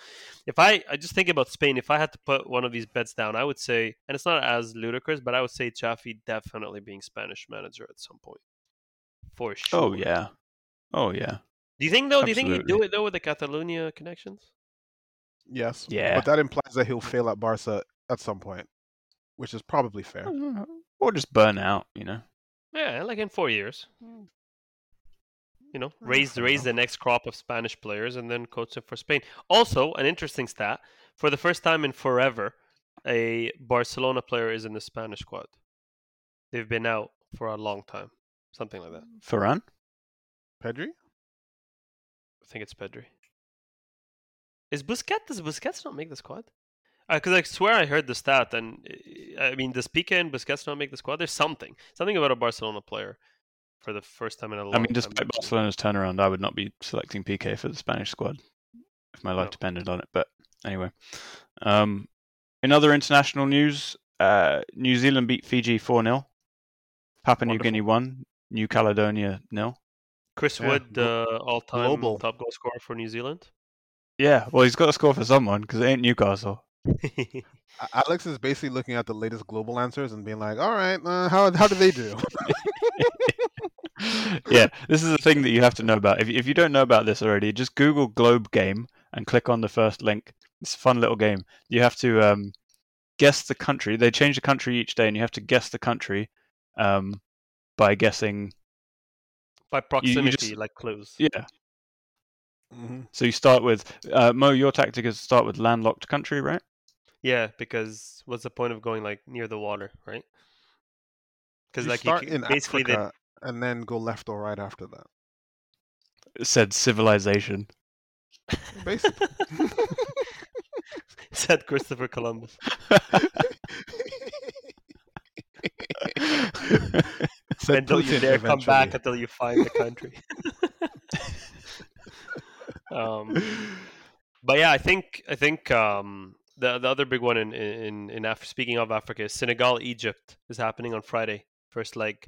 A: if I I just think about Spain, if I had to put one of these bets down, I would say, and it's not as ludicrous, but I would say Xavi definitely being Spanish manager at some point, for oh, sure.
C: Oh yeah. Oh yeah.
A: Do you think though? Do you think he'd do it though with the Catalonia connections?
B: Yes.
C: Yeah.
B: But that implies that he'll fail at Barca at some point, which is probably fair.
C: Or just burn out, you know.
A: Yeah, like in four years. Hmm. You know, raise raise the next crop of Spanish players and then coach them for Spain. Also, an interesting stat: for the first time in forever, a Barcelona player is in the Spanish squad. They've been out for a long time, something like that. Hmm.
C: Ferran?
B: Pedri?
A: I think it's Pedri. Is Busquets? Does Busquets not make the squad? Because I swear I heard the stat, and uh, I mean, does Pique and Busquets not make the squad? There's something, something about a Barcelona player for the first time in a long
C: I mean,
A: time.
C: despite Barcelona's turnaround, I would not be selecting Pique for the Spanish squad if my life
A: No.
C: depended on it. But anyway, um, in other international news, uh, New Zealand beat Fiji 4 0. Papua New Guinea 1, New Caledonia nil.
A: Chris
B: Yeah,
A: Wood, uh, all-time
B: global.
A: top goal scorer for New Zealand.
C: Yeah, well, he's got to score for someone because it ain't Newcastle.
B: A- Alex is basically looking at the latest Globle answers and being like, all right, uh, how, how do they do?
C: yeah, this is the thing that you have to know about. If, if you don't know about this already, just Google Globe Game and click on the first link. It's a fun little game. You have to um, guess the country. They change the country each day, and you have to guess the country um, by guessing.
A: By proximity,
C: just-
A: like clues.
C: Yeah.
B: hmm
C: So you start with uh, Mo. Your tactic is to start with landlocked country, right?
A: Yeah, because what's the point of going like near the water, right? Because like
B: start
A: you, c-
B: in
A: basically they
B: Africa and then go left or right after that.
C: It said civilization.
B: Basically.
A: said Christopher Columbus.
B: Said
A: and don't you
B: Putin
A: dare come back until you find the country. um, but yeah, I think I think um, the the other big one in in in Af- speaking of Africa is Senegal Egypt is happening on Friday. First leg,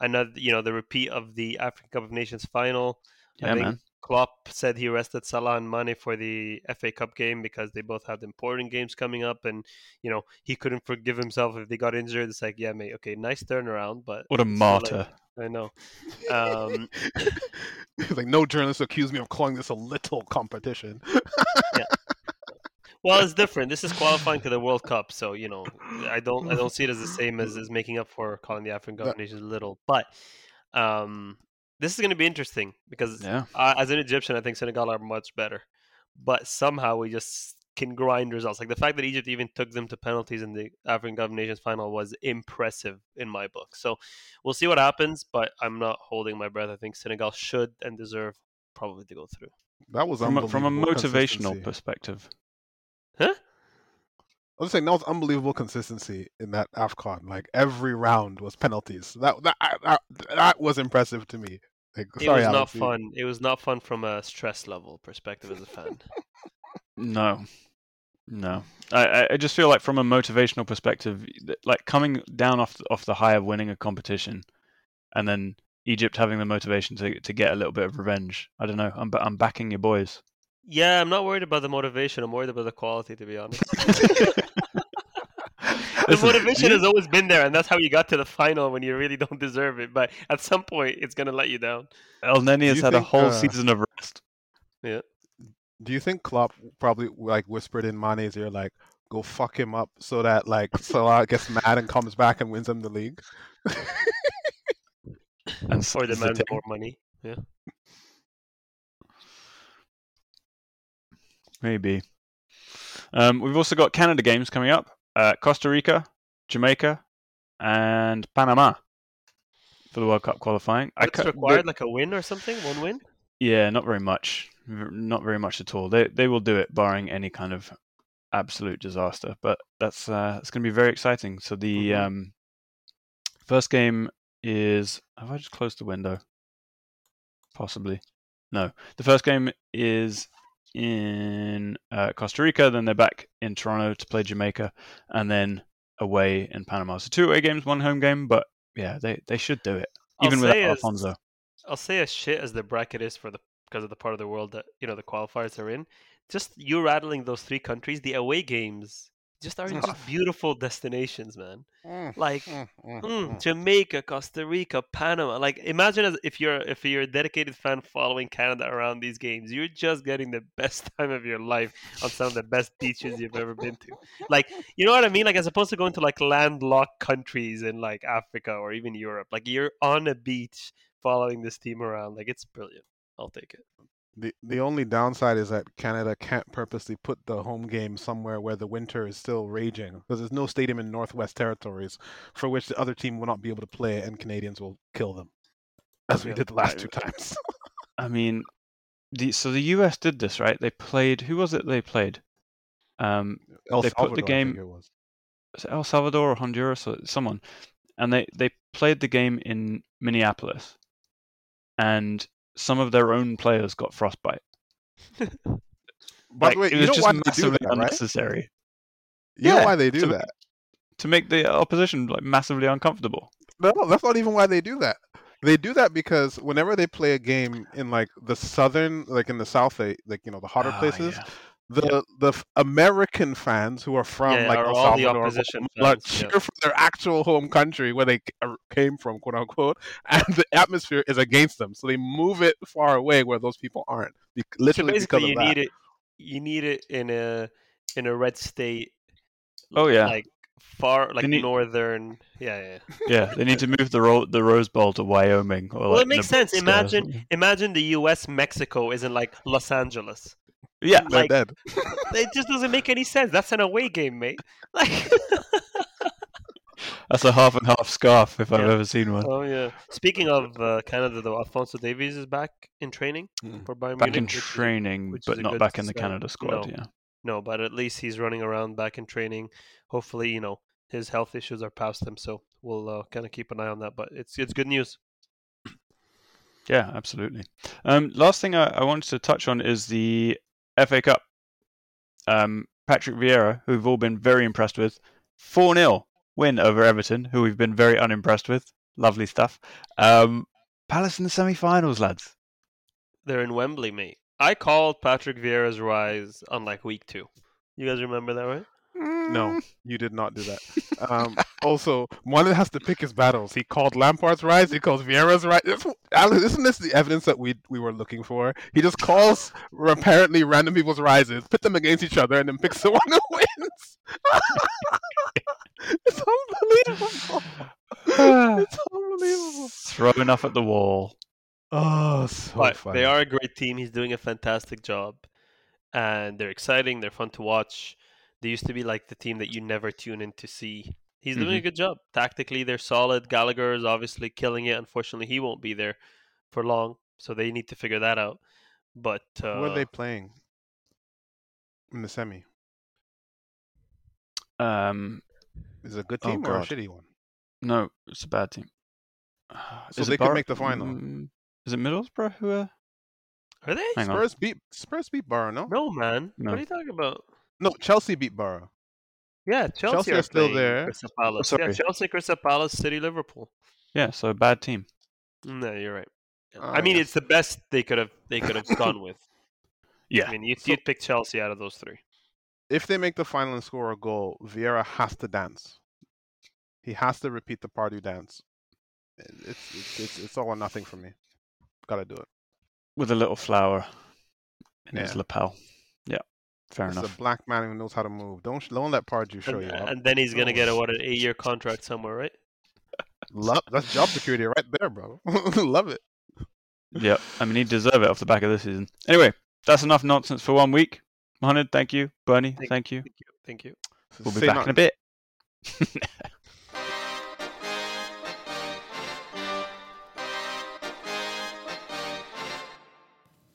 A: another you know the repeat of the African Cup of Nations final. I
C: yeah,
A: think
C: man.
A: Klopp said he rested Salah and Mane for the FA Cup game because they both had important games coming up, and you know he couldn't forgive himself if they got injured. It's like, yeah, mate, okay, nice turnaround, but
C: What a
A: like,
C: martyr.
A: I know. Um,
B: like, no journalist accused me of calling this a little competition.
A: Well, it's different. This is qualifying to the World Cup, so you know, I don't, I don't see it as the same as, as making up for calling the African Cup of
B: That-
A: Nations little. But um, this is going to be interesting because
C: Yeah.
A: uh, as an Egyptian, I think Senegal are much better, but somehow we just can grind results. Like the fact that Egypt even took them to penalties in the African Cup of Nations final was impressive in my book. So we'll see what happens, but I'm not holding my breath. I think Senegal should and deserve probably to go through.
B: That was
C: From a, from a motivational perspective.
A: Huh?
B: I was saying that was unbelievable consistency in that Afcon. Like every round was penalties. That that that, that was impressive to me. Like,
A: It
B: sorry,
A: was not
B: Alex, you-
A: fun. It was not fun from a stress level perspective as a fan.
C: No, no. I, I- I just feel like from a motivational perspective, like coming down off the, off the high of winning a competition, and then Egypt having the motivation to to get a little bit of revenge. I don't know. I'm I'm backing your boys.
A: Yeah, I'm not worried about the motivation. I'm worried about the quality, to be honest. the
C: Listen,
A: motivation
C: you-
A: has always been there, and that's how you got to the final when you really don't deserve it. But at some point, it's gonna let you down.
C: Elneny has
B: you
C: had a whole
B: uh,
C: season of rest. Yeah.
B: Do you think Klopp probably like whispered in Mane's ear like, "Go fuck him up," so that like Salah gets mad and comes back and wins him the league?
C: And
A: Or
C: so is the
A: demands
C: team.
A: more money. Yeah.
C: Maybe. Um, we've also got Canada games coming up. Uh, Costa Rica, Jamaica, and Panama for the World Cup qualifying. I
A: What's
C: ca-
A: required, like a win or something? One win?
C: Yeah, not very much. Not very much at all. They they will do it, barring any kind of absolute disaster. But that's uh, it's going to be very exciting. So the
B: Mhm.
C: um, first game is. Have I just closed the window? Possibly. No. The first game is in uh, Costa Rica, then they're back in Toronto to play Jamaica, and then away in Panama. So two away games, one home game. But yeah, they, they should do it even without
A: as-
C: Alphonso.
A: I'll say as shit as the bracket is for the because of the part of the world that you know the qualifiers are in. Just you rattling those three countries, the away games just are just beautiful destinations, man.
B: Mm,
A: Like
B: mm, mm,
A: Mm. Jamaica, Costa Rica, Panama. Like imagine as if you're if you're a dedicated fan following Canada around these games, you're just getting the best time of your life on some of the best beaches you've ever been to. Like you know what I mean? Like as opposed to going to like landlocked countries in like Africa or even Europe. Like you're on a beach following this team around. Like it's brilliant. I'll take it.
B: The the only downside is that Canada can't purposely put the home game somewhere where the winter is still raging because there's no stadium in Northwest Territories for which the other team will not be able to play and Canadians will kill them, as we did the last two times.
C: I mean, the so the US did this, right? They played. Who was it they played? Um,
B: El
C: They put the game-
B: it was.
C: was it El Salvador or Honduras or someone, and they they played the game in Minneapolis, and some of their own players got frostbite.
B: By
C: Like,
B: the way,
C: it
B: you
C: was
B: know
C: just massively
B: that, right?
C: unnecessary
B: You know
C: Yeah,
B: why they do
C: to-
B: that?
C: to make the opposition like massively uncomfortable.
B: No, that's not even why they do that. They do that because whenever they play a game in like the southern, like in the south, they, like you know the hotter
C: Ah,
B: places,
C: yeah.
B: The the American fans who are from
A: Yeah,
B: like
A: are
B: El
A: all the opposition
B: Guatemala,
A: fans, yeah.
B: cheer for their actual home country where they uh, came from, quote unquote, and the atmosphere is against them, so they move it far away where those people aren't. Be-
A: So
B: literally
A: basically,
B: because
A: you
B: of that.
A: need it. You need it in a in a red state.
C: Oh, yeah.
A: like far like
C: need-
A: northern. Yeah, yeah.
C: Yeah, they need to move the ro- the Rose Bowl to Wyoming. Or
A: Well,
C: like
A: it makes sense.
C: Nebraska or
A: Imagine, imagine the U.S. Mexico isn't like Los Angeles.
C: Yeah,
A: like-
B: dead.
A: It just doesn't make any sense. That's an away game, mate. Like,
C: that's a half and half scarf if I've ever seen one.
A: oh yeah. Speaking of uh, Canada, though, Alphonso Davies is back in training
B: Mm.
A: for Bayern
C: Back
A: Munich.
C: in
A: which
C: training,
A: which
C: but not back in the. Canada squad.
A: No.
C: Yeah.
A: No, but at least he's running around back in training. Hopefully, you know his health issues are past him, so we'll uh, kind of keep an eye on that. But it's it's good news.
C: Yeah, absolutely. Um, last thing I, I wanted to touch on is the FA Cup. Um, Patrick Vieira, who we've all been very impressed with, 4 0 win over Everton, who we've been very unimpressed with. Lovely stuff. Um, Palace in the semi finals, lads.
A: They're in Wembley, mate. I called Patrick Vieira's rise on like week two. You guys remember that, right?
B: No, you did not do that. Um, also, one has to pick his battles. He called Lampard's rise. He calls Vieira's rise. This- Alex, Isn't this the evidence that we we were looking for? He just calls apparently random people's rises, pit them against each other, and then picks the one who wins. it's unbelievable. it's unbelievable.
C: Throwing off at the wall.
B: Oh, so
A: but
B: funny.
A: they are a great team. He's doing a fantastic job, and they're exciting. They're fun to watch. They used to be like the team that you never tune in to see. He's doing a good job. Tactically, they're solid. Gallagher is obviously killing it. Unfortunately, he won't be there for long, so they need to figure that out. But uh,
B: Who are they playing in the semi?
C: Um,
B: Is it a good
C: Oh,
B: team or a shitty one?
C: no, it's a bad team.
B: So
C: Is it
B: they could make the final.
C: Mm, Is it Middlesbrough who are?
A: are they?
C: Hang on.
B: Spurs beat Spurs beat Borough, no?
A: No, man.
C: No.
A: What are you talking about?
B: No, Chelsea beat Borough.
A: Yeah, Chelsea,
B: Chelsea
A: are,
B: are still there.
A: Crystal Palace.
C: sorry.
A: yeah, Chelsea, Crystal Palace, City, Liverpool.
C: Yeah, so a bad team.
A: No, you're right.
B: Ah,
A: I mean,
B: yes.
A: it's the best they could have they could have gone with.
C: Yeah.
A: I mean, you'd,
B: So-
A: you'd pick Chelsea out of those three.
B: If they make the final and score a goal, Vieira has to dance. He has to repeat the Pardew dance. It's it's it's, it's all or nothing for me. Got to do it.
C: With a little flower in his lapel. Yeah, fair
B: It's
C: enough.
B: a black man who knows how to move. Don't sh- don't let Pardew show
A: And,
B: you up.
A: and then he's gonna get a what an eight year contract somewhere, right?
B: Love that's job security right there, bro. Love it.
C: yeah, I mean, he'd deserve it off the back of this season. Anyway, that's enough nonsense for one week. Mohamed, thank you. Bernie,
A: Thank-
C: thank you.
A: Thank you. Thank you.
C: We'll be
B: Say
C: back
B: nothing.
C: in a bit.